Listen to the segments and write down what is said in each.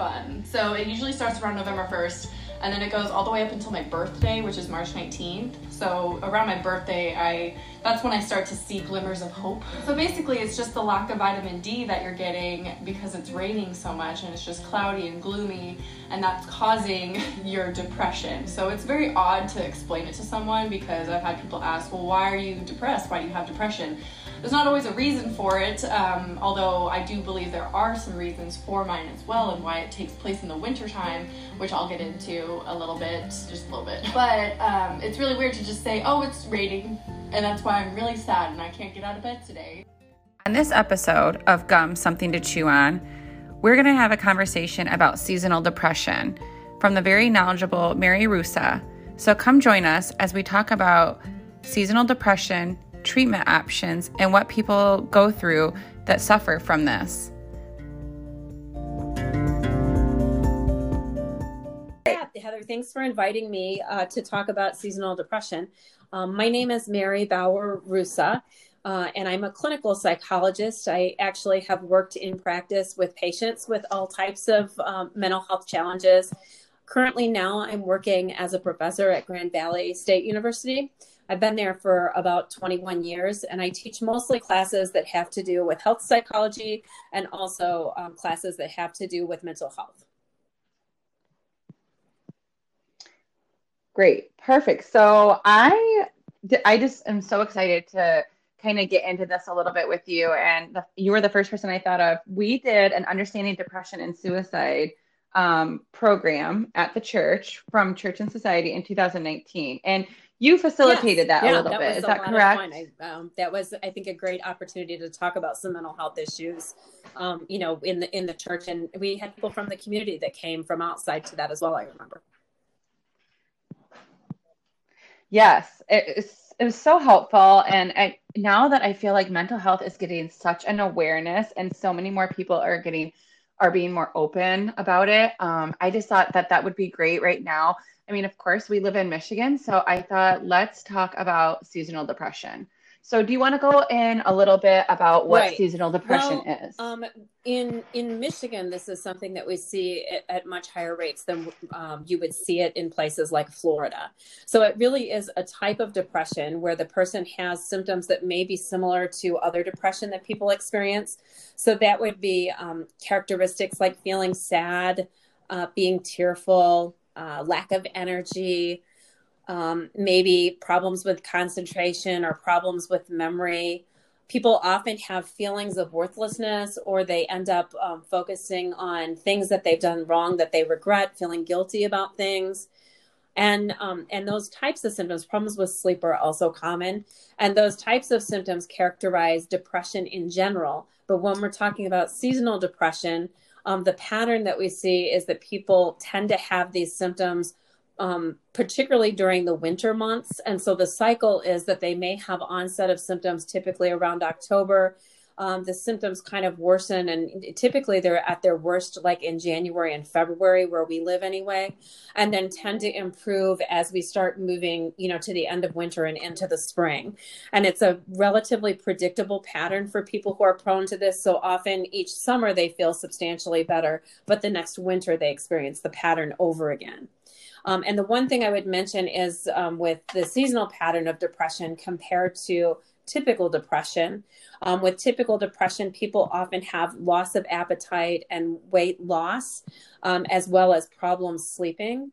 fun. So it usually starts around November 1st and then it goes all the way up until my birthday, which is March 19th. So around my birthday, I that's when I start to see glimmers of hope. So basically, it's just the lack of vitamin D that you're getting because it's raining so much and it's just cloudy and gloomy, and that's causing your depression. So it's very odd to explain it to someone because I've had people ask, "Well, why are you depressed? Why do you have depression?" There's not always a reason for it, um, although I do believe there are some reasons for mine as well and why it takes place in the wintertime, which I'll get into a little bit, just a little bit. But um, it's really weird to just say, oh, it's raining, and that's why I'm really sad and I can't get out of bed today. On this episode of Gum Something to Chew On, we're going to have a conversation about seasonal depression from the very knowledgeable Mary Rusa. So come join us as we talk about seasonal depression treatment options, and what people go through that suffer from this. Yeah, Heather, thanks for inviting me uh, to talk about seasonal depression. Um, my name is Mary Bauer Rusa, uh, and I'm a clinical psychologist. I actually have worked in practice with patients with all types of um, mental health challenges. Currently, now I'm working as a professor at Grand Valley State University. I've been there for about 21 years, and I teach mostly classes that have to do with health psychology and also um, classes that have to do with mental health. Great, perfect. So I, I just am so excited to kind of get into this a little bit with you. And the, you were the first person I thought of. We did an understanding depression and suicide um, program at the church from Church and Society in 2019, and you facilitated yes. that yeah, a little that bit. Is that correct? I, um, that was, I think, a great opportunity to talk about some mental health issues. Um, you know, in the in the church, and we had people from the community that came from outside to that as well. I remember. Yes, it, was, it was so helpful, and I, now that I feel like mental health is getting such an awareness, and so many more people are getting are being more open about it. Um, I just thought that that would be great right now I mean, of course, we live in Michigan, so I thought let's talk about seasonal depression. So, do you want to go in a little bit about what right. seasonal depression well, is? Um, in in Michigan, this is something that we see at, at much higher rates than um, you would see it in places like Florida. So, it really is a type of depression where the person has symptoms that may be similar to other depression that people experience. So, that would be um, characteristics like feeling sad, uh, being tearful, uh, lack of energy, um, maybe problems with concentration or problems with memory. People often have feelings of worthlessness, or they end up um, focusing on things that they've done wrong that they regret, feeling guilty about things. And um, and those types of symptoms, problems with sleep are also common. And those types of symptoms characterize depression in general. But when we're talking about seasonal depression, um, the pattern that we see is that people tend to have these symptoms um, particularly during the winter months. And so the cycle is that they may have onset of symptoms typically around october um, the symptoms kind of worsen and typically they're at their worst like in january and february where we live anyway. And then tend to improve as we start moving you know to the end of winter and into the spring. And it's a relatively predictable pattern for people who are prone to this. So often each summer they feel substantially better but the next winter they experience the pattern over again. Um, and the one thing I would mention is um, with the seasonal pattern of depression compared to typical depression. Um, with typical depression, people often have loss of appetite and weight loss, um, as well as problems sleeping.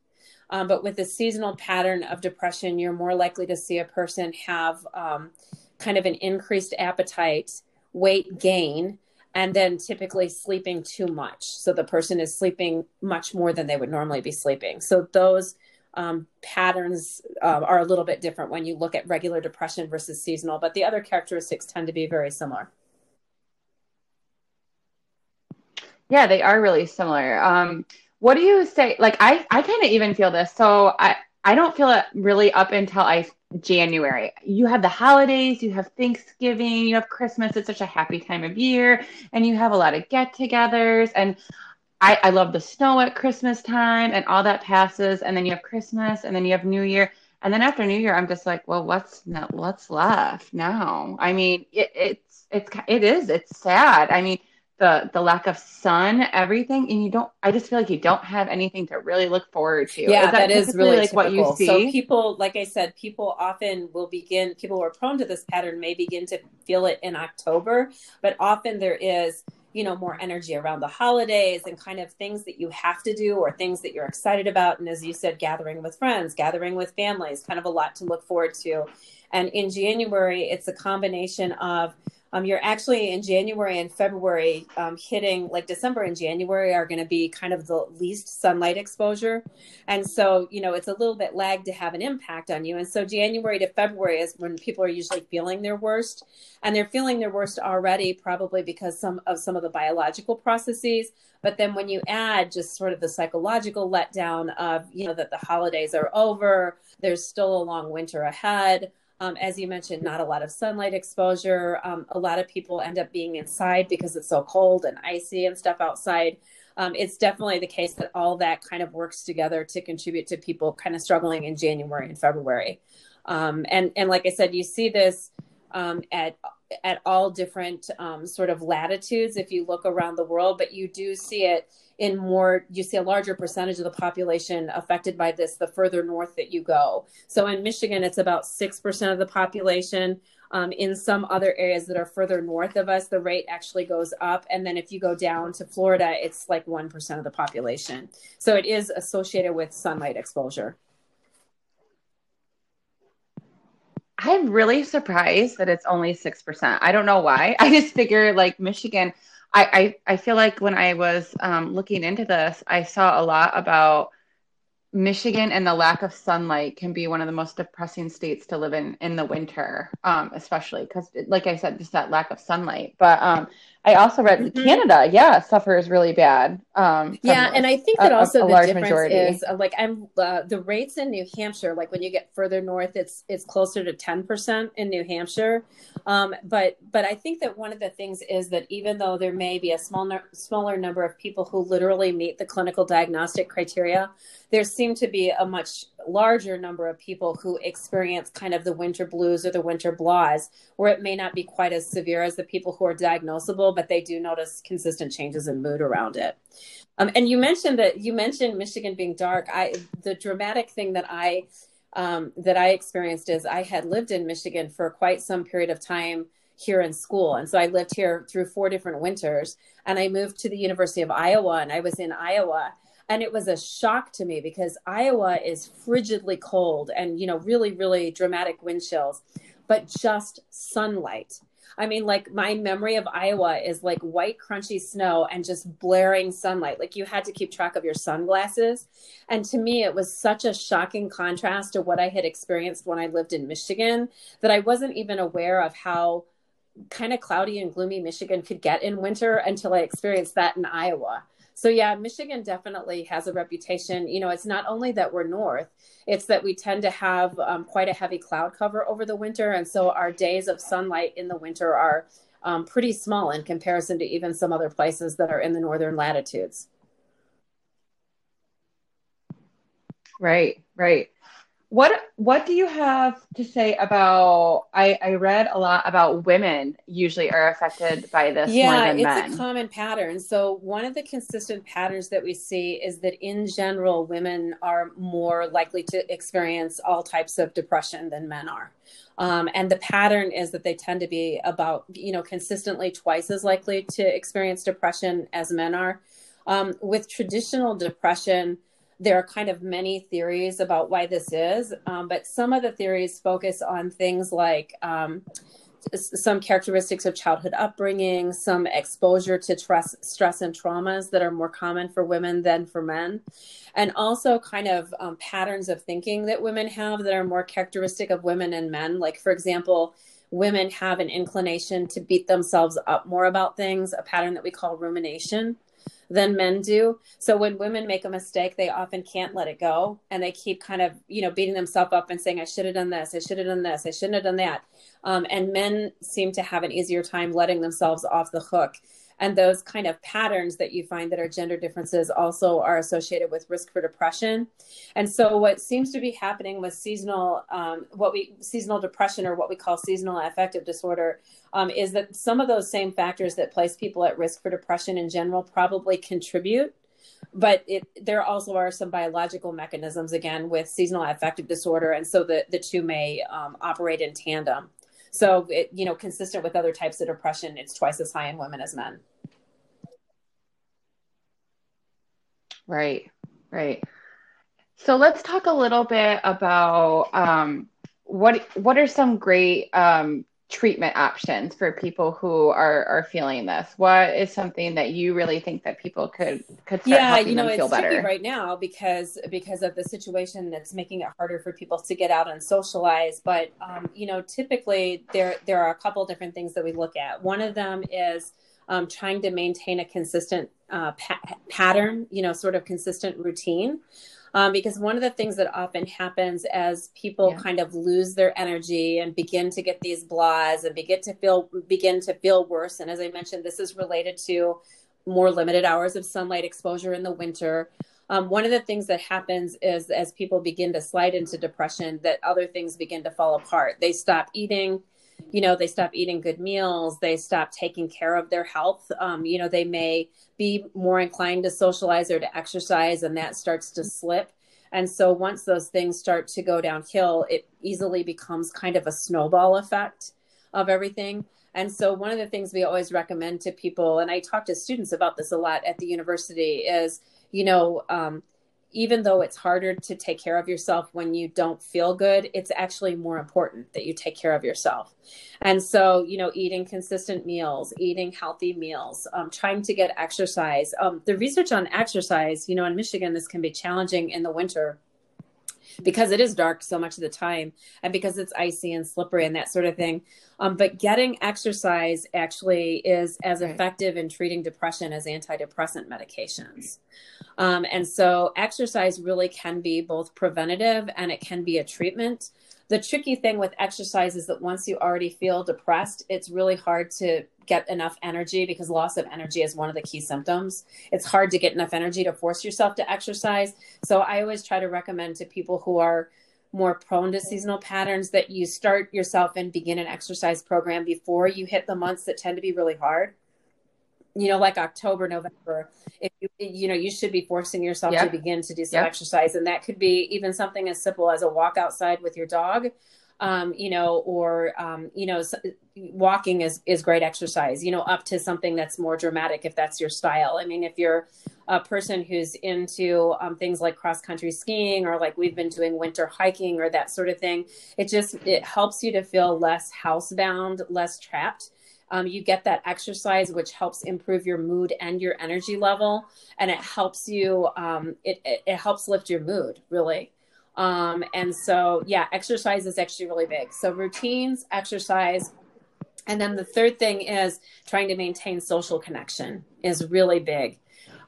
Um, but with the seasonal pattern of depression, you're more likely to see a person have um, kind of an increased appetite, weight gain, and then typically sleeping too much. So the person is sleeping much more than they would normally be sleeping. So those um, patterns uh, are a little bit different when you look at regular depression versus seasonal, but the other characteristics tend to be very similar. Yeah, they are really similar. Um, what do you say? Like, I, I kind of even feel this. So I, I don't feel it really up until I January. You have the holidays, you have Thanksgiving, you have Christmas. It's such a happy time of year, and you have a lot of get-togethers. And I, I love the snow at Christmas time and all that passes. And then you have Christmas and then you have New Year. And then after New Year, I'm just like, well, what's not, what's left now? I mean, it, it's, it's, it is, it's sad. I mean, the the lack of sun, everything, and you don't. I just feel like you don't have anything to really look forward to. Yeah, is that, that is really like typical. what you see. So people, like I said, people often will begin. People who are prone to this pattern may begin to feel it in October, but often there is you know more energy around the holidays and kind of things that you have to do or things that you're excited about. And as you said gathering with friends gathering with families kind of a lot to look forward to. And in january it's a combination of um, you're actually in January and February um, hitting like December and January are going to be kind of the least sunlight exposure. And so, you know, it's a little bit lagged to have an impact on you. And so, January to February is when people are usually feeling their worst. And they're feeling their worst already, probably because some of some of the biological processes. But then when you add just sort of the psychological letdown of, you know, that the holidays are over, there's still a long winter ahead. Um, as you mentioned, not a lot of sunlight exposure. Um, a lot of people end up being inside because it's so cold and icy and stuff outside. Um, it's definitely the case that all that kind of works together to contribute to people kind of struggling in January and February. Um, and and like I said, you see this um, at at all different um, sort of latitudes if you look around the world, but you do see it in more you see a larger percentage of the population affected by this the further north that you go. So in michigan it's about 6% of the population. Um, in some other areas that are further north of us the rate actually goes up and then if you go down to florida it's like 1% of the population. So it is associated with sunlight exposure I'm really surprised that it's only 6%. I don't know why. I just figure like Michigan, I, I, I feel like when I was um, looking into this, I saw a lot about Michigan and the lack of sunlight can be one of the most depressing states to live in in the winter, um, especially because, like I said, just that lack of sunlight. But um, I also read mm-hmm. Canada, yeah, suffers really bad. Um, yeah, and I think that also a, a the difference majority. is uh, like I'm uh, the rates in New Hampshire. Like when you get further north, it's it's closer to ten percent in New Hampshire. Um, but but I think that one of the things is that even though there may be a small no- smaller number of people who literally meet the clinical diagnostic criteria, there seem to be a much larger number of people who experience kind of the winter blues or the winter blahs, where it may not be quite as severe as the people who are diagnosable, but they do notice consistent changes in mood around it. Um, and you mentioned that you mentioned Michigan being dark. I the dramatic thing that I um, that I experienced is I had lived in Michigan for quite some period of time here in school. And so I lived here through four different winters. And I moved to the University of Iowa and I was in Iowa. And it was a shock to me because Iowa is frigidly cold and, you know, really, really dramatic wind chills, but just sunlight. I mean, like my memory of Iowa is like white, crunchy snow and just blaring sunlight. Like you had to keep track of your sunglasses. And to me, it was such a shocking contrast to what I had experienced when I lived in Michigan that I wasn't even aware of how kind of cloudy and gloomy Michigan could get in winter until I experienced that in Iowa. So yeah, Michigan definitely has a reputation. You know, it's not only that we're north, it's that we tend to have um, quite a heavy cloud cover over the winter, and so our days of sunlight in the winter are um, pretty small in comparison to even some other places that are in the northern latitudes. Right, right. What what do you have to say about? I I read a lot about women usually are affected by this. Yeah, it's men. a common pattern. So one of the consistent patterns that we see is that in general, women are more likely to experience all types of depression than men are. Um, and the pattern is that they tend to be about you know consistently twice as likely to experience depression as men are. Um, with traditional depression there are kind of many theories about why this is, um, but some of the theories focus on things like um, some characteristics of childhood upbringing, some exposure to stress, stress and traumas that are more common for women than for men, and also kind of um, patterns of thinking that women have that are more characteristic of women and men. Like, for example, women have an inclination to beat themselves up more about things, a pattern that we call rumination than men do. So when women make a mistake, they often can't let it go and they keep kind of, you know, beating themselves up and saying, I should have done this, I should have done this, I shouldn't have done that. Um, and men seem to have an easier time letting themselves off the hook and those kind of patterns that you find that are gender differences also are associated with risk for depression. And so what seems to be happening with seasonal um, what we seasonal depression or what we call seasonal affective disorder um, is that some of those same factors that place people at risk for depression in general probably contribute. But it, there also are some biological mechanisms again with seasonal affective disorder. And so the, the two may um, operate in tandem so, it, you know, consistent with other types of depression, it's twice as high in women as men. Right, right. So let's talk a little bit about um, what what are some great um, treatment options for people who are are feeling this? What is something that you really think that people could could start yeah, helping you know, them feel better right now because because of the situation that's making it harder for people to get out and socialize. But um, you know, typically there there are a couple different things that we look at. One of them is um, trying to maintain a consistent uh, pa- pattern, you know, sort of consistent routine. Um, because one of the things that often happens as people yeah. kind of lose their energy and begin to get these blahs and begin to feel begin to feel worse, and as I mentioned, this is related to more limited hours of sunlight exposure in the winter. Um, one of the things that happens is as people begin to slide into depression, that other things begin to fall apart. They stop eating, you know, they stop eating good meals, they stop taking care of their health. Um, you know, they may be more inclined to socialize or to exercise, and that starts to slip. And so once those things start to go downhill, it easily becomes kind of a snowball effect of everything. And so one of the things we always recommend to people, and I talk to students about this a lot at the university, is, you know, um, even though it's harder to take care of yourself when you don't feel good, it's actually more important that you take care of yourself. And so, you know, eating consistent meals, eating healthy meals, um, trying to get exercise. Um, the research on exercise, you know, in Michigan, this can be challenging in the winter because it is dark so much of the time and because it's icy and slippery and that sort of thing. Um, but getting exercise actually is as effective in treating depression as antidepressant medications. Um, and so exercise really can be both preventative and it can be a treatment. The tricky thing with exercise is that once you already feel depressed, it's really hard to get enough energy because loss of energy is one of the key symptoms. It's hard to get enough energy to force yourself to exercise. So I always try to recommend to people who are more prone to seasonal patterns that you start yourself and begin an exercise program before you hit the months that tend to be really hard you know like october november if you you know you should be forcing yourself yep. to begin to do some yep. exercise and that could be even something as simple as a walk outside with your dog um, you know or um, you know walking is is great exercise you know up to something that's more dramatic if that's your style i mean if you're a person who's into um, things like cross country skiing or like we've been doing winter hiking or that sort of thing it just it helps you to feel less housebound less trapped um, you get that exercise which helps improve your mood and your energy level and it helps you um, it, it, it, helps lift your mood really. Um, and so yeah exercise is actually really big. So routines exercise and then the third thing is trying to maintain social connection is really big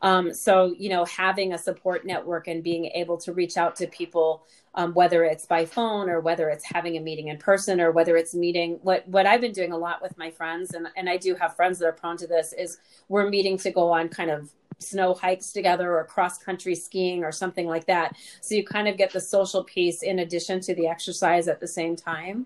um, so, you know, having a support network and being able to reach out to people, um, whether it's by phone or whether it's having a meeting in person or whether it's meeting, what, what I've been doing a lot with my friends, and, and I do have friends that are prone to this, is we're meeting to go on kind of snow hikes together or cross country skiing or something like that. So you kind of get the social piece in addition to the exercise at the same time.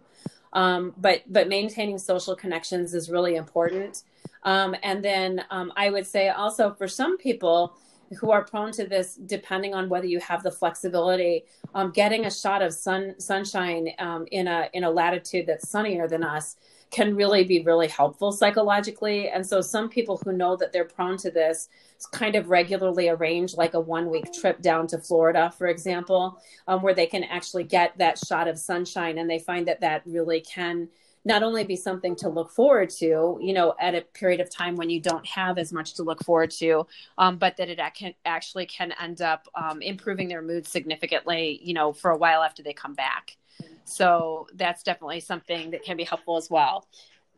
Um, but but maintaining social connections is really important. Um, and then um, I would say also for some people who are prone to this, depending on whether you have the flexibility, um, getting a shot of sun sunshine um, in a in a latitude that's sunnier than us can really be really helpful psychologically. And so some people who know that they're prone to this kind of regularly arrange like a one week trip down to Florida, for example, um, where they can actually get that shot of sunshine. And they find that that really can not only be something to look forward to, you know, at a period of time when you don't have as much to look forward to, um, but that it can, actually can end up um, improving their mood significantly, you know, for a while after they come back. So that's definitely something that can be helpful as well.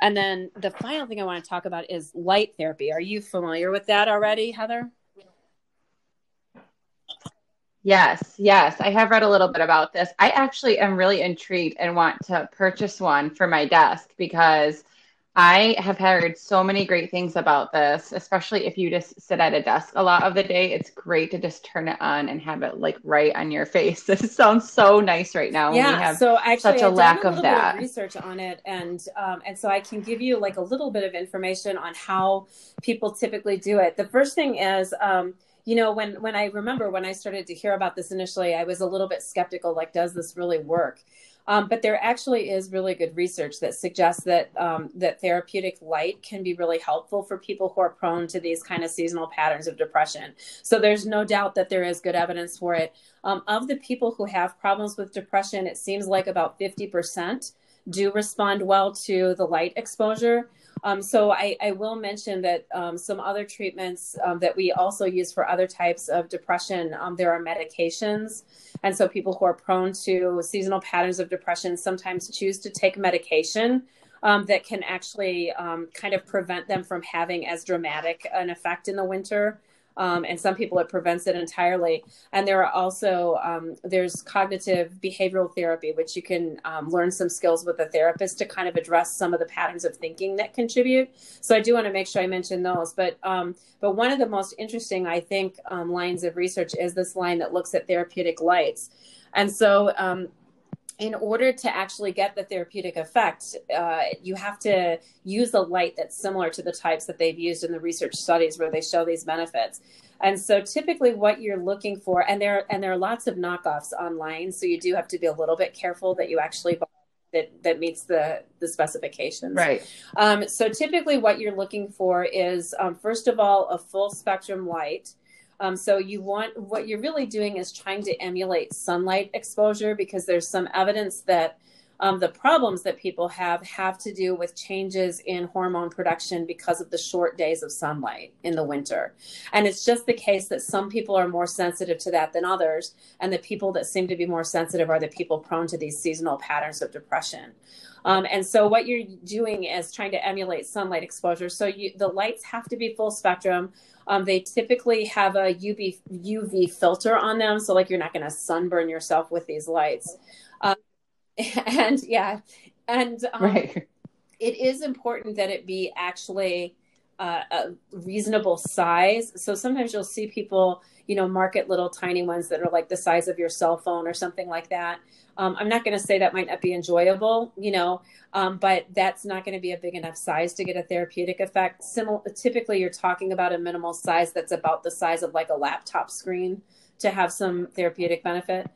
And then the final thing I want to talk about is light therapy. Are you familiar with that already, Heather? Yes, yes. I have read a little bit about this. I actually am really intrigued and want to purchase one for my desk because I have heard so many great things about this, especially if you just sit at a desk a lot of the day. It's great to just turn it on and have it like right on your face. This sounds so nice right now. Yeah, so actually, such a I've lack a of that. Of research on it, and um, and so I can give you like a little bit of information on how people typically do it. The first thing is. Um, you know when when i remember when i started to hear about this initially i was a little bit skeptical like does this really work um, but there actually is really good research that suggests that um, that therapeutic light can be really helpful for people who are prone to these kind of seasonal patterns of depression. So there's no doubt that there is good evidence for it. Um, of the people who have problems with depression, it seems like about 50% do respond well to the light exposure. Um, so I, I, will mention that um, some other treatments um, that we also use for other types of depression, um, there are medications. And so people who are prone to seasonal patterns of depression sometimes choose to take medication um, that can actually um, kind of prevent them from having as dramatic an effect in the winter um, and some people it prevents it entirely. And there are also um, there's cognitive behavioral therapy, which you can um, learn some skills with a therapist to kind of address some of the patterns of thinking that contribute. So I do want to make sure I mention those. But um, but one of the most interesting, I think, um, lines of research is this line that looks at therapeutic lights. And so um, in order to actually get the therapeutic effect, uh, you have to use a light that's similar to the types that they've used in the research studies where they show these benefits. And so typically what you're looking for, and there and there are lots of knockoffs online, so you do have to be a little bit careful that you actually buy that, that meets the, the specifications. Right. Um, so typically what you're looking for is, um, first of all, a full spectrum light um, so you want what you're really doing is trying to emulate sunlight exposure because there's some evidence that um, the problems that people have have to do with changes in hormone production because of the short days of sunlight in the winter. And it's just the case that some people are more sensitive to that than others. And the people that seem to be more sensitive are the people prone to these seasonal patterns of depression. Um, and so what you're doing is trying to emulate sunlight exposure. So you, the lights have to be full spectrum. Um, they typically have a UV UV filter on them, so like you're not going to sunburn yourself with these lights. And yeah, and um, right. it is important that it be actually uh, a reasonable size. So sometimes you'll see people, you know, market little tiny ones that are like the size of your cell phone or something like that. Um, I'm not going to say that might not be enjoyable, you know, um, but that's not going to be a big enough size to get a therapeutic effect. Simil- typically, you're talking about a minimal size that's about the size of like a laptop screen to have some therapeutic benefit.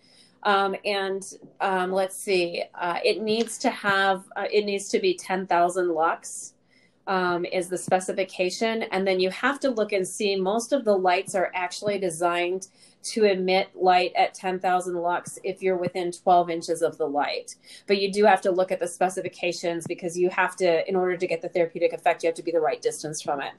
Um, and um, let's see, uh, it needs to have, uh, it needs to be 10,000 lux. Um, is the specification. And then you have to look and see most of the lights are actually designed to emit light at 10,000 lux if you're within 12 inches of the light. But you do have to look at the specifications because you have to, in order to get the therapeutic effect, you have to be the right distance from it.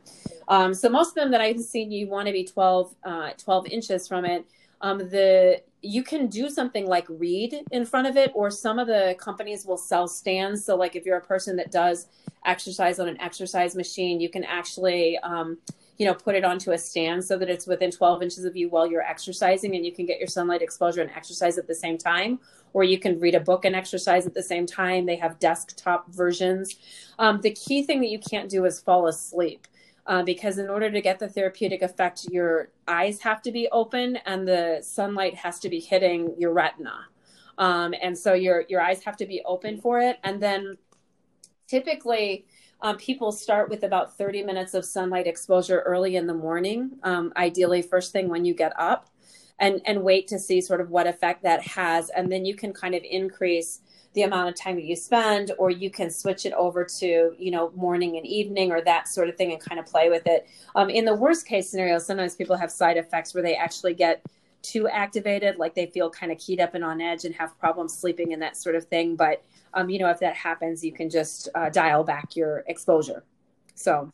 Um, so most of them that I've seen, you want to be 12, uh, 12 inches from it. Um, the you can do something like read in front of it, or some of the companies will sell stands. So, like if you're a person that does exercise on an exercise machine, you can actually um, you know, put it onto a stand so that it's within 12 inches of you while you're exercising and you can get your sunlight exposure and exercise at the same time. Or you can read a book and exercise at the same time. They have desktop versions. Um, the key thing that you can't do is fall asleep. Uh, because in order to get the therapeutic effect, your eyes have to be open and the sunlight has to be hitting your retina. Um, and so your your eyes have to be open for it. And then typically, um, people start with about 30 minutes of sunlight exposure early in the morning, um, ideally first thing when you get up, and and wait to see sort of what effect that has, and then you can kind of increase the amount of time that you spend, or you can switch it over to you know morning and evening or that sort of thing, and kind of play with it. Um, in the worst case scenario, sometimes people have side effects where they actually get too activated, like they feel kind of keyed up and on edge and have problems sleeping and that sort of thing. But um, you know, if that happens, you can just uh, dial back your exposure. So.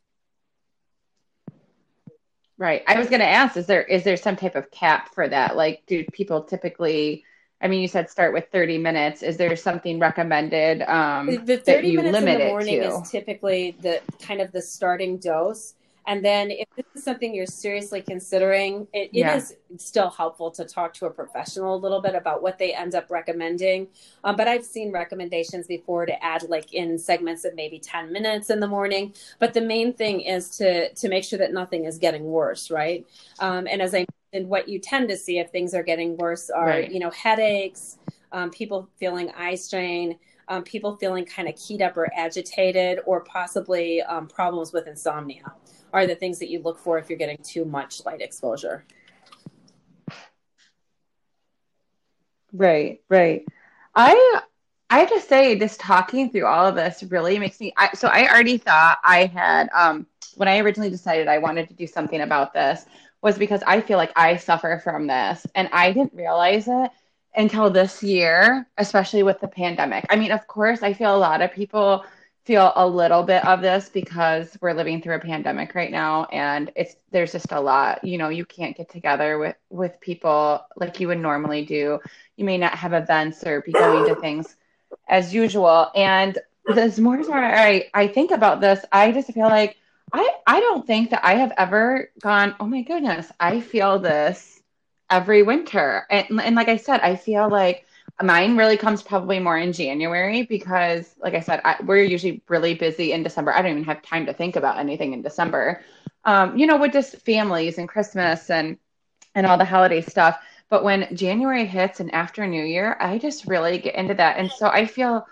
Right. I was going to ask: Is there is there some type of cap for that? Like, do people typically? I mean, you said start with 30 minutes. Is there something recommended um, the 30 minutes in the morning is typically the kind of the starting dose And then if this is something you're seriously considering, it, it Yeah. is still helpful to talk to a professional a little bit about what they end up recommending. Um, but I've seen recommendations before to add like in segments of maybe 10 minutes in the morning. But the main thing is to to make sure that nothing is getting worse, right? Um, and as I mentioned, what you tend to see if things are getting worse are, Right. you know, headaches, um, people feeling eye strain, um, people feeling kind of keyed up or agitated, or possibly um, problems with insomnia are the things that you look for if you're getting too much light exposure. Right, right. I I have to say, just talking through all of this really makes me. I, so I already thought I had um, when I originally decided I wanted to do something about this was because I feel like I suffer from this, and I didn't realize it until this year, especially with the pandemic. I mean, of course, I feel a lot of people feel a little bit of this because we're living through a pandemic right now and it's there's just a lot you know you can't get together with with people like you would normally do. You may not have events or be going to things as usual. And the more I, I think about this i just feel like i i don't think that i have ever gone oh my goodness i feel this every winter. And, and like i said i feel like mine really comes probably more in January because, like I said, I, we're usually really busy in December. I don't even have time to think about anything in December. Um, you know, with just families and Christmas and and all the holiday stuff. But when January hits and after New Year, I just really get into that, and so I feel.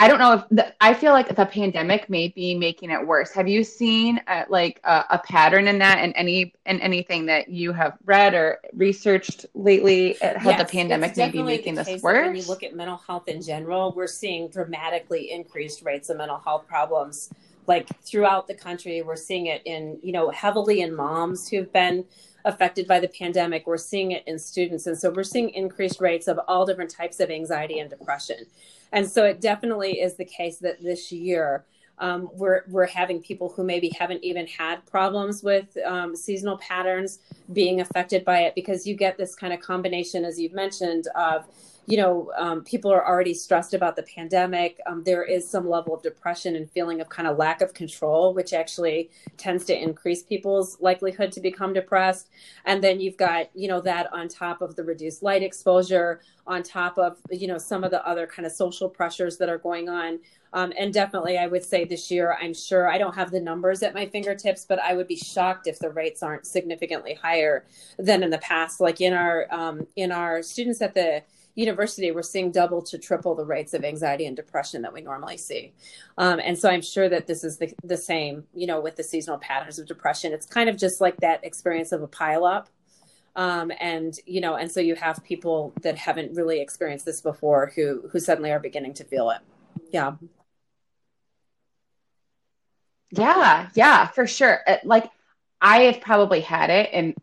I don't know if the, I feel like the pandemic may be making it worse. Have you seen uh, like a, a pattern in that, and any and anything that you have read or researched lately? uh, How the pandemic may be making this worse? When you look at mental health in general, we're seeing dramatically increased rates of mental health problems. Like throughout the country, we're seeing it in, you know, heavily in moms who've been affected by the pandemic. We're seeing it in students. And so we're seeing increased rates of all different types of anxiety and depression. And so it definitely is the case that this year, um, we're we're having people who maybe haven't even had problems with um, seasonal patterns being affected by it because you get this kind of combination, as you've mentioned, of you know um, people are already stressed about the pandemic. Um, there is some level of depression and feeling of kind of lack of control, which actually tends to increase people's likelihood to become depressed. And then you've got you know that on top of the reduced light exposure, on top of you know some of the other kind of social pressures that are going on. Um, and definitely, I would say this year, I'm sure I don't have the numbers at my fingertips, but I would be shocked if the rates aren't significantly higher than in the past. Like in our um, in our students at the university, we're seeing double to triple the rates of anxiety and depression that we normally see. Um, and so I'm sure that this is the, the same, you know, with the seasonal patterns of depression. It's kind of just like that experience of a pileup. Um, and you know, and so you have people that haven't really experienced this before who who suddenly are beginning to feel it. Yeah. Yeah, yeah, for sure. Uh, Like I have probably had it in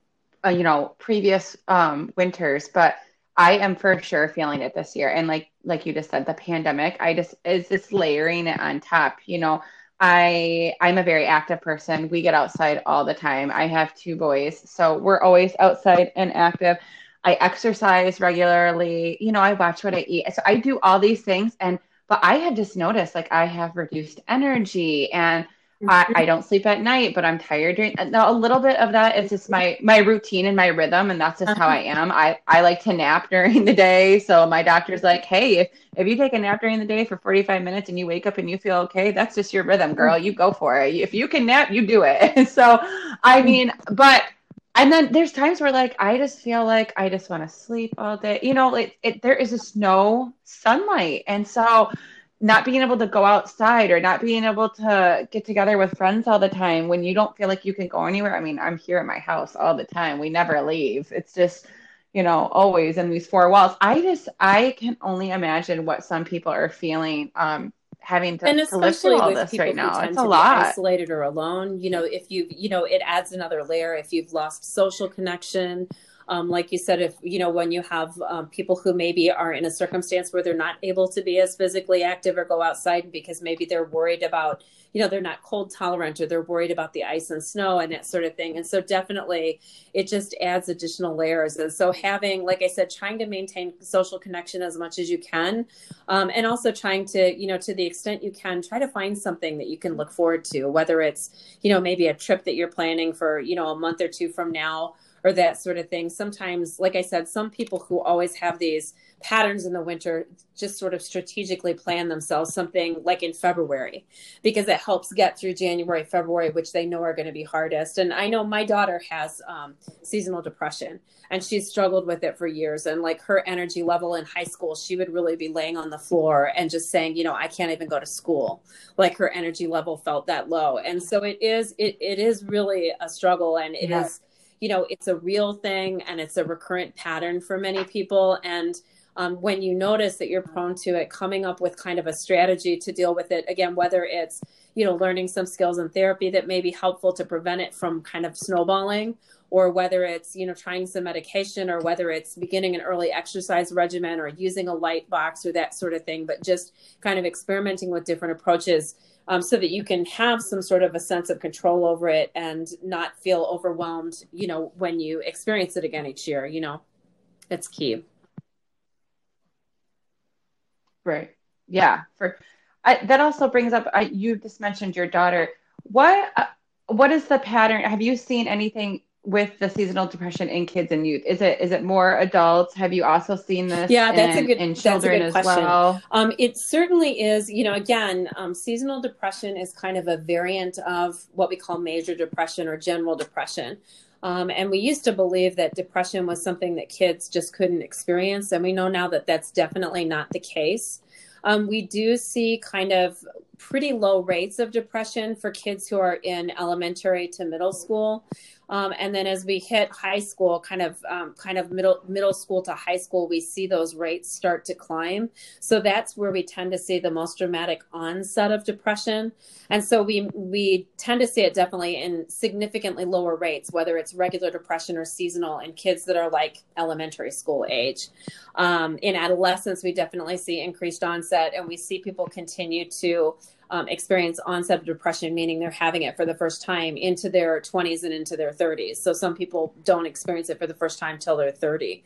uh, you know previous um winters, but I am for sure feeling it this year. And like like you just said, the pandemic, I just is just layering it on top. You know, I I'm a very active person. We get outside all the time. I have two boys, so we're always outside and active. I exercise regularly. You know, I watch what I eat. So I do all these things and but I have just noticed like I have reduced energy and I, mm-hmm. I don't sleep at night, but I'm tired during. Uh, now, a little bit of that is just my my routine and my rhythm, and that's just how uh-huh. I am. I I like to nap during the day, so my doctor's like, "Hey, if if you take a nap during the day for 45 minutes and you wake up and you feel okay, that's just your rhythm, mm-hmm. girl. You go for it. If you can nap, you do it." so, I mm-hmm. mean, but and then there's times where like I just feel like I just want to sleep all day. You know, like it, there is just no sunlight, and so not being able to go outside or not being able to get together with friends all the time when you don't feel like you can go anywhere. I mean, I'm here at my house all the time. We never leave. It's just, you know, always in these four walls. I just, I can only imagine what some people are feeling, um, having to, and to especially through all with this people right now. It's to a be lot. isolated or alone you know if you you know it adds another layer if you've lost social connection Um, like you said, if you know when you have um, people who maybe are in a circumstance where they're not able to be as physically active or go outside because maybe they're worried about you know they're not cold tolerant or they're worried about the ice and snow and that sort of thing. And so definitely it just adds additional layers. And so having like i said trying to maintain social connection as much as you can um, and also trying to you know to the extent you can try to find something that you can look forward to whether it's you know maybe a trip that you're planning for you know a month or two from now or that sort of thing sometimes like i said some people who always have these patterns in the winter just sort of strategically plan themselves something like in February because it helps get through January, February, which they know are going to be hardest. And I know my daughter has um, seasonal depression and she's struggled with it for years. And like her energy level in high school, she would really be laying on the floor and just saying, you know, I can't even go to school. Like her energy level felt that low. And so it is, it, it is really a struggle and it yeah. is, you know, it's a real thing and it's a recurrent pattern for many people. And, um, when you notice that you're prone to it, coming up with kind of a strategy to deal with it. Again, whether it's you know learning some skills in therapy that may be helpful to prevent it from kind of snowballing, or whether it's you know trying some medication, or whether it's beginning an early exercise regimen, or using a light box or that sort of thing. But just kind of experimenting with different approaches. Um, so that you can have some sort of a sense of control over it and not feel overwhelmed, you know, when you experience it again each year, you know, it's key. Right. Yeah. For I, that also brings up. I, you just mentioned your daughter. What uh, What is the pattern? Have you seen anything with the seasonal depression in kids and youth? Is it is it more adults? Have you also seen this? Yeah, that's in, a good in children as question. well. Um, it certainly is. You know, again, um, seasonal depression is kind of a variant of what we call major depression or general depression. Um, and we used to believe that depression was something that kids just couldn't experience. And we know now that that's definitely not the case. Um, we do see kind of pretty low rates of depression for kids who are in elementary to middle school. Um, and then as we hit high school, kind of um, kind of middle middle school to high school, we see those rates start to climb. So that's where we tend to see the most dramatic onset of depression. And so we we tend to see it definitely in significantly lower rates, whether it's regular depression or seasonal in kids that are like elementary school age. Um, in adolescence, we definitely see increased onset, and we see people continue to um, experience onset of depression, meaning they're having it for the first time into their 20s and into their 30s. So some people don't experience it for the first time till they're 30.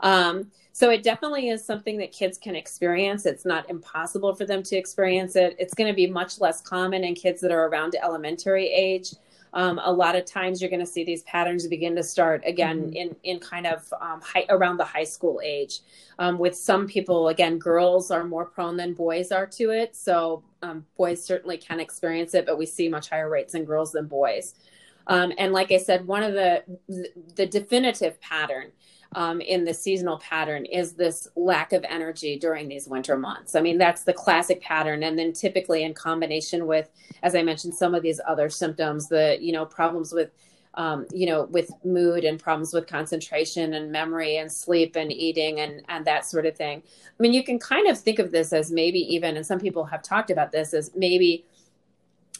Um, so it definitely is something that kids can experience. It's not impossible for them to experience it. It's going to be much less common in kids that are around elementary age um, a lot of times you're going to see these patterns begin to start again mm-hmm. in in kind of um, high, around the high school age. Um, with some people, again, girls are more prone than boys are to it. So um, boys certainly can experience it, but we see much higher rates in girls than boys. Um, and like I said, one of the the definitive pattern um, in the seasonal pattern is this lack of energy during these winter months. I mean, that's the classic pattern. And then typically in combination with, as I mentioned, some of these other symptoms, the, you know, problems with, um, you know, with mood and problems with concentration and memory and sleep and eating and, and that sort of thing. I mean, you can kind of think of this as maybe even, and some people have talked about this as maybe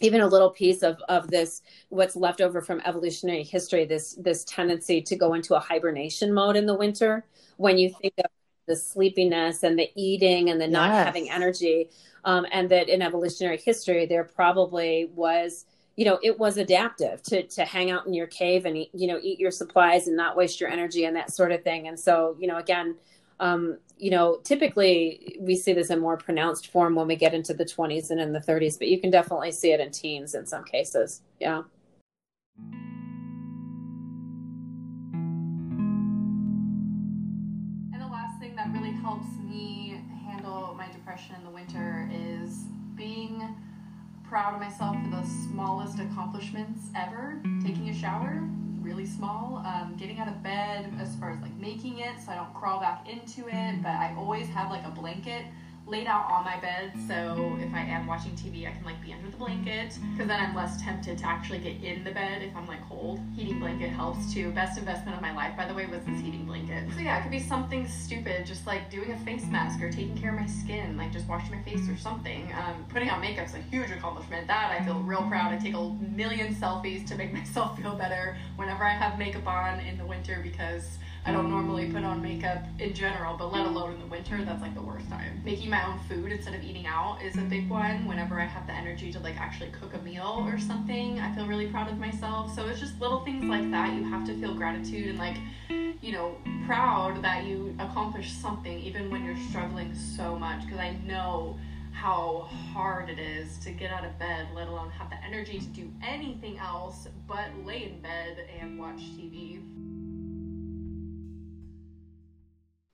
even a little piece of of this what's left over from evolutionary history this this tendency to go into a hibernation mode in the winter when you think of the sleepiness and the eating and the not yes. having energy um, and that in evolutionary history there probably was you know it was adaptive to to hang out in your cave and eat, you know eat your supplies and not waste your energy and that sort of thing and so you know again um, you know, typically we see this in more pronounced form when we get into the 20s and in the 30s, but you can definitely see it in teens in some cases. Yeah. And the last thing that really helps me handle my depression in the winter is being proud of myself for the smallest accomplishments ever. Taking a shower, really small. Um, getting out of bed as far as like making it so I don't crawl back into it, but I always have like a blanket laid out on my bed so if I am watching TV I can like be under the blanket because then I'm less tempted to actually get in the bed if I'm like cold. Heating blanket helps too. Best investment of my life by the way was this heating blanket. So yeah, it could be something stupid just like doing a face mask or taking care of my skin like just washing my face or something. Um, putting on makeup is a huge accomplishment. That I feel real proud. I take a million selfies to make myself feel better whenever I have makeup on in the winter because I don't mm. normally put on makeup in general, but let alone in the winter, that's like the worst time. Making my own food instead of eating out is a big mm. one. Whenever I have the energy to like actually cook a meal or something, I feel really proud of myself. So it's just little things like that. You have to feel gratitude and like, you know, proud that you accomplished something even when you're struggling so much. Because I know how hard it is to get out of bed, let alone have the energy to do anything else but lay in bed and watch TV.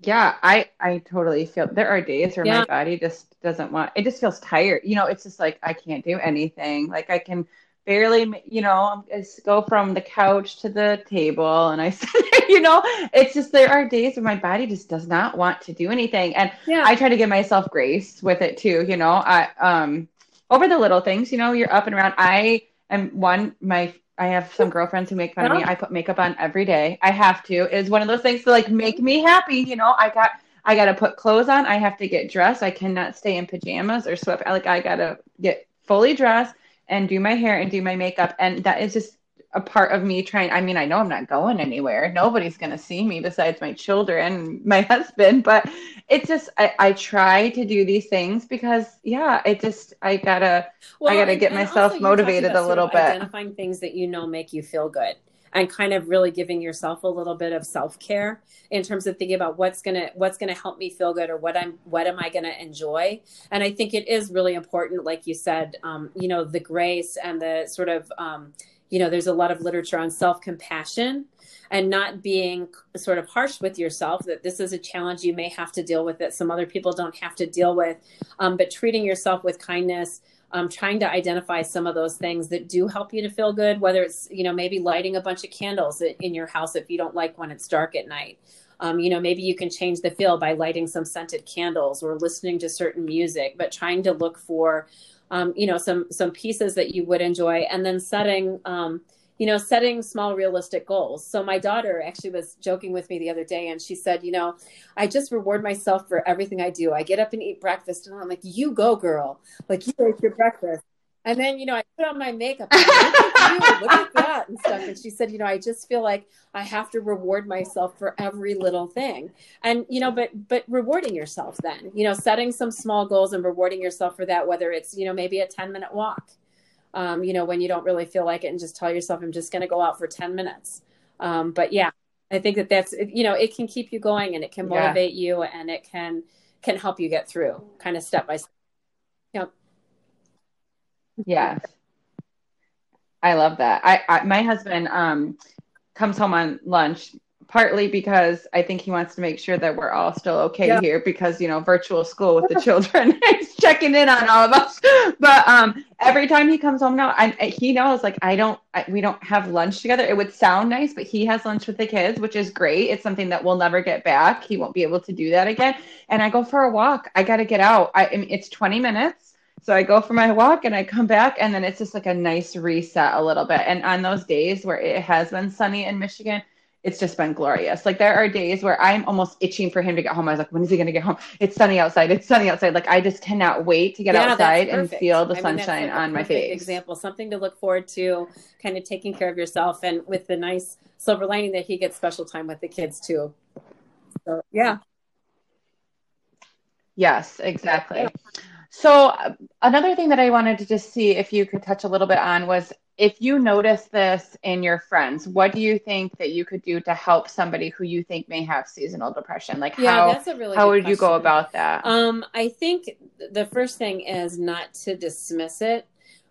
Yeah, I I totally feel there are days where yeah. my body just doesn't want it just feels tired. You know, it's just like I can't do anything. Like I can barely, you know, go from the couch to the table and I you know, it's just there are days where my body just does not want to do anything. And yeah. I try to give myself grace with it too, you know. I um over the little things, you know, you're up and around. I am one my I have some girlfriends who make fun of me. I put makeup on every day. I have to. It's one of those things to like make me happy. You know, I got I got to put clothes on. I have to get dressed. I cannot stay in pajamas or sweat. Like I got to get fully dressed and do my hair and do my makeup. And that is just a part of me trying. I mean, I know I'm not going anywhere. Nobody's going to see me besides my children and my husband, but it's just, I, I try to do these things because, yeah, it just, I gotta, well, I gotta get myself motivated a little bit. Identifying things that you know make you feel good and kind of really giving yourself a little bit of self-care in terms of thinking about what's going to what's going to help me feel good or what i'm what am i going to enjoy and i think it is really important like you said um, you know the grace and the sort of um, you know there's a lot of literature on self-compassion and not being sort of harsh with yourself that this is a challenge you may have to deal with that some other people don't have to deal with um, but treating yourself with kindness um, trying to identify some of those things that do help you to feel good, whether it's, you know, maybe lighting a bunch of candles in your house if you don't like when it's dark at night. Um, you know, maybe you can change the feel by lighting some scented candles or listening to certain music, but trying to look for, um, you know, some some pieces that you would enjoy, and then setting, um, you know, setting small realistic goals. So my daughter actually was joking with me the other day and she said, you know, I just reward myself for everything I do. I get up and eat breakfast and I'm like, you go girl. Like you ate your breakfast. And then, you know, I put on my makeup. Like, look, at that and stuff. And she said, you know, I just feel like I have to reward myself for every little thing. And, you know, but but rewarding yourself then, you know, setting some small goals and rewarding yourself for that, whether it's, you know, maybe a 10 minute walk um, you know, when you don't really feel like it and just tell yourself, I'm just going to go out for 10 minutes. Um, but yeah, I think that that's, you know, it can keep you going and it can motivate yeah. you and it can, can help you get through kind of step by step. Yep. Yeah. I love that. I, I my husband um comes home on lunch partly because I think he wants to make sure that we're all still okay here because you know virtual school with the children is checking in on all of us. But um, every time he comes home now, I, he knows like I don't I, we don't have lunch together. It would sound nice, but he has lunch with the kids, which is great. It's something that we'll never get back. He won't be able to do that again. And I go for a walk. I got to get out. I, I mean, it's 20 minutes. So I go for my walk and I come back and then it's just like a nice reset a little bit. And on those days where it has been sunny in Michigan, it's just been glorious. Like there are days where I'm almost itching for him to get home. I was like, when is he going to get home? It's sunny outside. It's sunny outside. Like I just cannot wait to get yeah, outside and feel the I mean, sunshine like on my face. Example, something to look forward to, kind of taking care of yourself, and with the nice silver lining that he gets special time with the kids too. So yeah. Yes, exactly. So uh, another thing that I wanted to just see if you could touch a little bit on was if you notice this in your friends, what do you think that you could do to help somebody who you think may have seasonal depression? Like yeah, how, that's a really how would question. you go about that? Um, I think the first thing is not to dismiss it.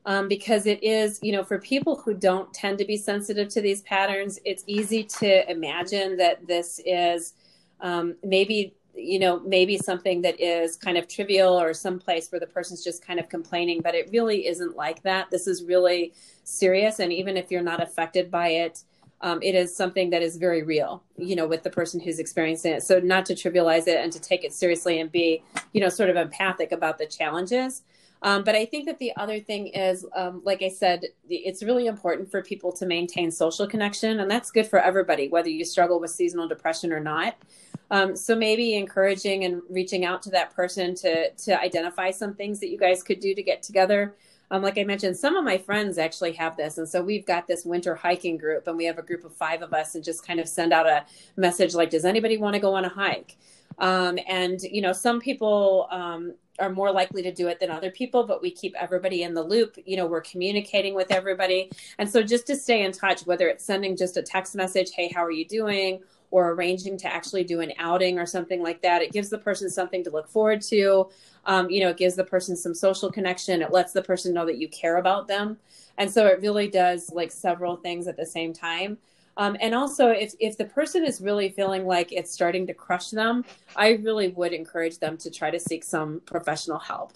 Um, because it is, you know, for people who don't tend to be sensitive to these patterns, it's easy to imagine that this is um, maybe you know maybe something that is kind of trivial or some place where the person's just kind of complaining but it really isn't like that. This is really serious and even if you're not affected by it um, it is something that is very real you know with the person who's experiencing it. So not to trivialize it and to take it seriously and be you know sort of empathic about the challenges um, but I think that the other thing is, um, like I said, it's really important for people to maintain social connection, and that's good for everybody, whether you struggle with seasonal depression or not. Um, so maybe encouraging and reaching out to that person to to identify some things that you guys could do to get together. um, like I mentioned, some of my friends actually have this. And so we've got this winter hiking group, and we have a group of five of us and just kind of send out a message like, Does anybody want to go on a hike? Um, and, you know, some people um, are more likely to do it than other people, but we keep everybody in the loop. You know, we're communicating with everybody. And so just to stay in touch, whether it's sending just a text message, Hey, how are you doing? or arranging to actually do an outing or something like that. It gives the person something to look forward to. Um, you know, it gives the person some social connection. It lets the person know that you care about them. And so it really does like several things at the same time. Um, and also, if, if the person is really feeling like it's starting to crush them, I really would encourage them to try to seek some professional help.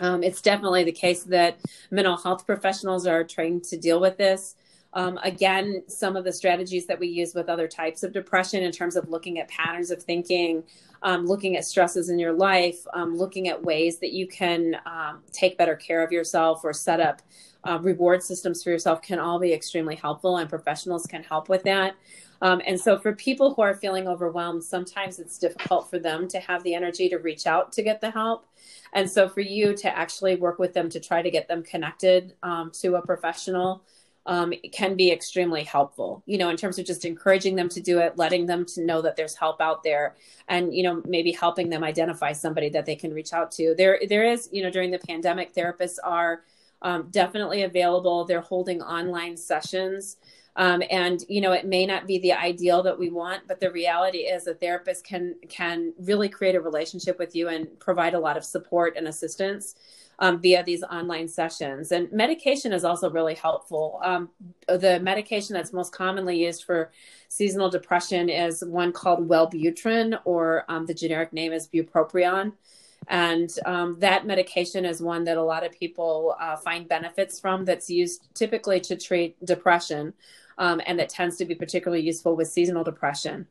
Um, it's definitely the case that mental health professionals are trained to deal with this. Um, again, some of the strategies that we use with other types of depression in terms of looking at patterns of thinking, um, looking at stresses in your life, um, looking at ways that you can um, take better care of yourself or set up uh, reward systems for yourself can all be extremely helpful, and professionals can help with that. Um, and so, for people who are feeling overwhelmed, sometimes it's difficult for them to have the energy to reach out to get the help. And so, for you to actually work with them to try to get them connected um, to a professional um, can be extremely helpful, you know, in terms of just encouraging them to do it, letting them to know that there's help out there and, you know, maybe helping them identify somebody that they can reach out to. There, there is, you know, during the pandemic, therapists are um, definitely available. They're holding online sessions. Um, and you know it may not be the ideal that we want but the reality is a therapist can can really create a relationship with you and provide a lot of support and assistance um, via these online sessions. And medication is also really helpful. Um, the medication that's most commonly used for seasonal depression is one called Wellbutrin, or um, the generic name is bupropion. And um, that medication is one that a lot of people uh, find benefits from, that's used typically to treat depression, um, and that tends to be particularly useful with seasonal depression.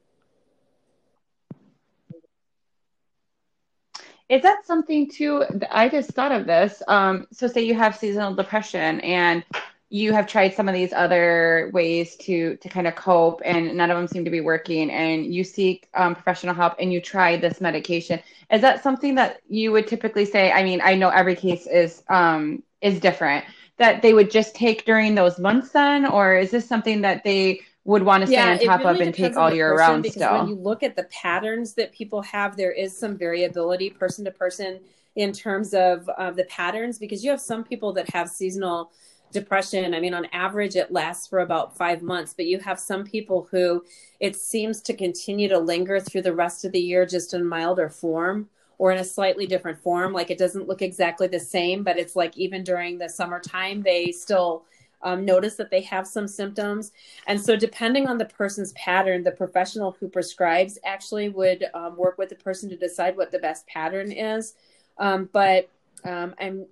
Is that something too? I just thought of this. Um, so, say you have seasonal depression and you have tried some of these other ways to to kind of cope, and none of them seem to be working, and you seek um, professional help, and you try this medication. Is that something that you would typically say? I mean, I know every case is um, is different. That they would just take during those months, then, or is this something that they would want to stay yeah, on top really of and take all year round still. When you look at the patterns that people have, there is some variability person to person in terms of uh, the patterns because you have some people that have seasonal depression. I mean, on average, it lasts for about five months, but you have some people who it seems to continue to linger through the rest of the year just in milder form or in a slightly different form. Like it doesn't look exactly the same, but it's like even during the summertime, they still um, notice that they have some symptoms. And so, depending on the person's pattern, the professional who prescribes actually would um, work with the person to decide what the best pattern is. Um, but um, I'm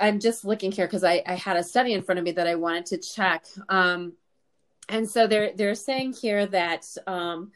I'm just looking here because I, I, had a study in front of me that I wanted to check. Um, and so they're they're saying here that um,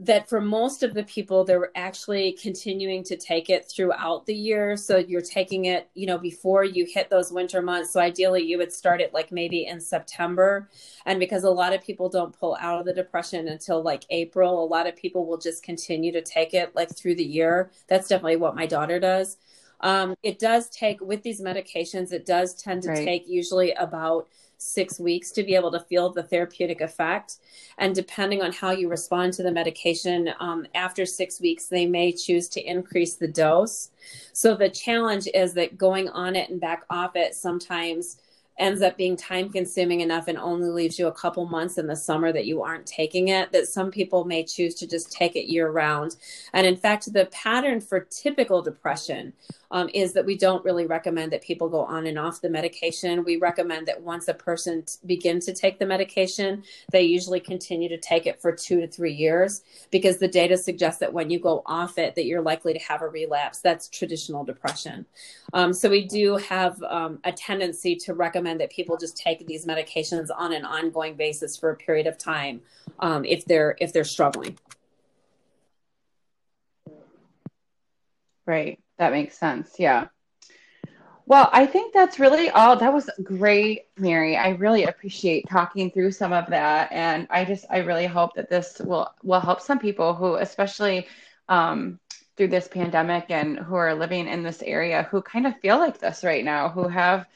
that for most of the people they're actually continuing to take it throughout the year. So you're taking it you know before you hit those winter months. So ideally you would start it like maybe in september. And because a lot of people don't pull out of the depression until like april a lot of people will just continue to take it like through the year. That's definitely what my daughter does. Um, it does take with these medications it does tend to right. take usually about six weeks to be able to feel the therapeutic effect. And depending on how you respond to the medication, um, after six weeks, they may choose to increase the dose. So the challenge is that going on it and back off it sometimes ends up being time consuming enough and only leaves you a couple months in the summer that you aren't taking it that some people may choose to just take it year round and in fact the pattern for typical depression um, is that we don't really recommend that people go on and off the medication. We recommend that once a person begins to take the medication they usually continue to take it for two to three years because the data suggests that when you go off it that you're likely to have a relapse. That's traditional depression. Um, so we do have um, a tendency to recommend that people just take these medications on an ongoing basis for a period of time um, if they're if they're struggling. Right, that makes sense. Yeah. Well, I think that's really all. That was great, Mary. I really appreciate talking through some of that, and I just I really hope that this will will help some people who, especially um, through this pandemic and who are living in this area who kind of feel like this right now, who have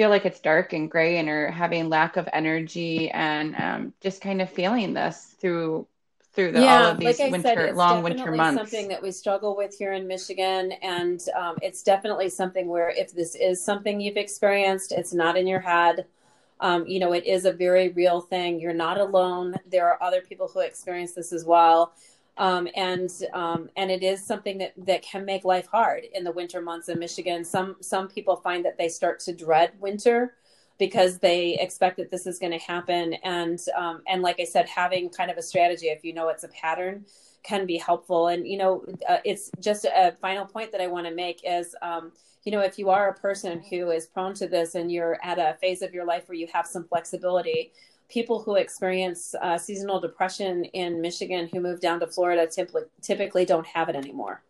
feel like it's dark and gray and are having lack of energy and um, just kind of feeling this through through the, yeah, all of these like winter said, long winter months. Something that we struggle with here in Michigan, and um, it's definitely something where if this is something you've experienced, it's not in your head. Um, you know, it is a very real thing. You're not alone. There are other people who experience this as well. Um, and um, and it is something that that can make life hard in the winter months in Michigan. Some some people find that they start to dread winter because they expect that this is going to happen. And um, and like I said, having kind of a strategy, if you know it's a pattern, can be helpful. And you know, uh, it's just a final point that I want to make is. Um, you know, if you are a person who is prone to this and you're at a phase of your life where you have some flexibility, people who experience uh, seasonal depression in Michigan who move down to Florida typically, typically don't have it anymore.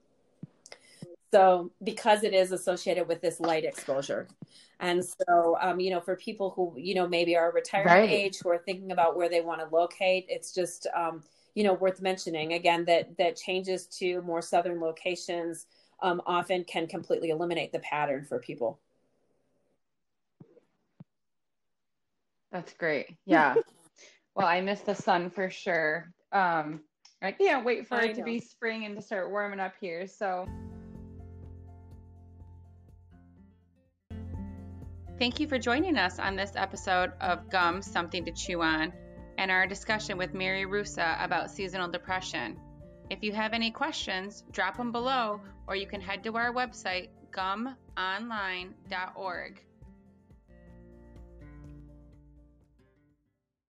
So, because it is associated with this light exposure. And so, um, you know, for people who, you know, maybe are retirement right. age who are thinking about where they want to locate, it's just, um, you know, worth mentioning again that that changes to more southern locations um, often can completely eliminate the pattern for people. That's great. Yeah. well, I miss the sun for sure. Um, I can't wait for I it know. to be spring and to start warming up here. So. Thank you for joining us on this episode of Gum Something to Chew On and our discussion with Mary Rusa about seasonal depression. If you have any questions, drop them below or you can head to our website, gumonline.org.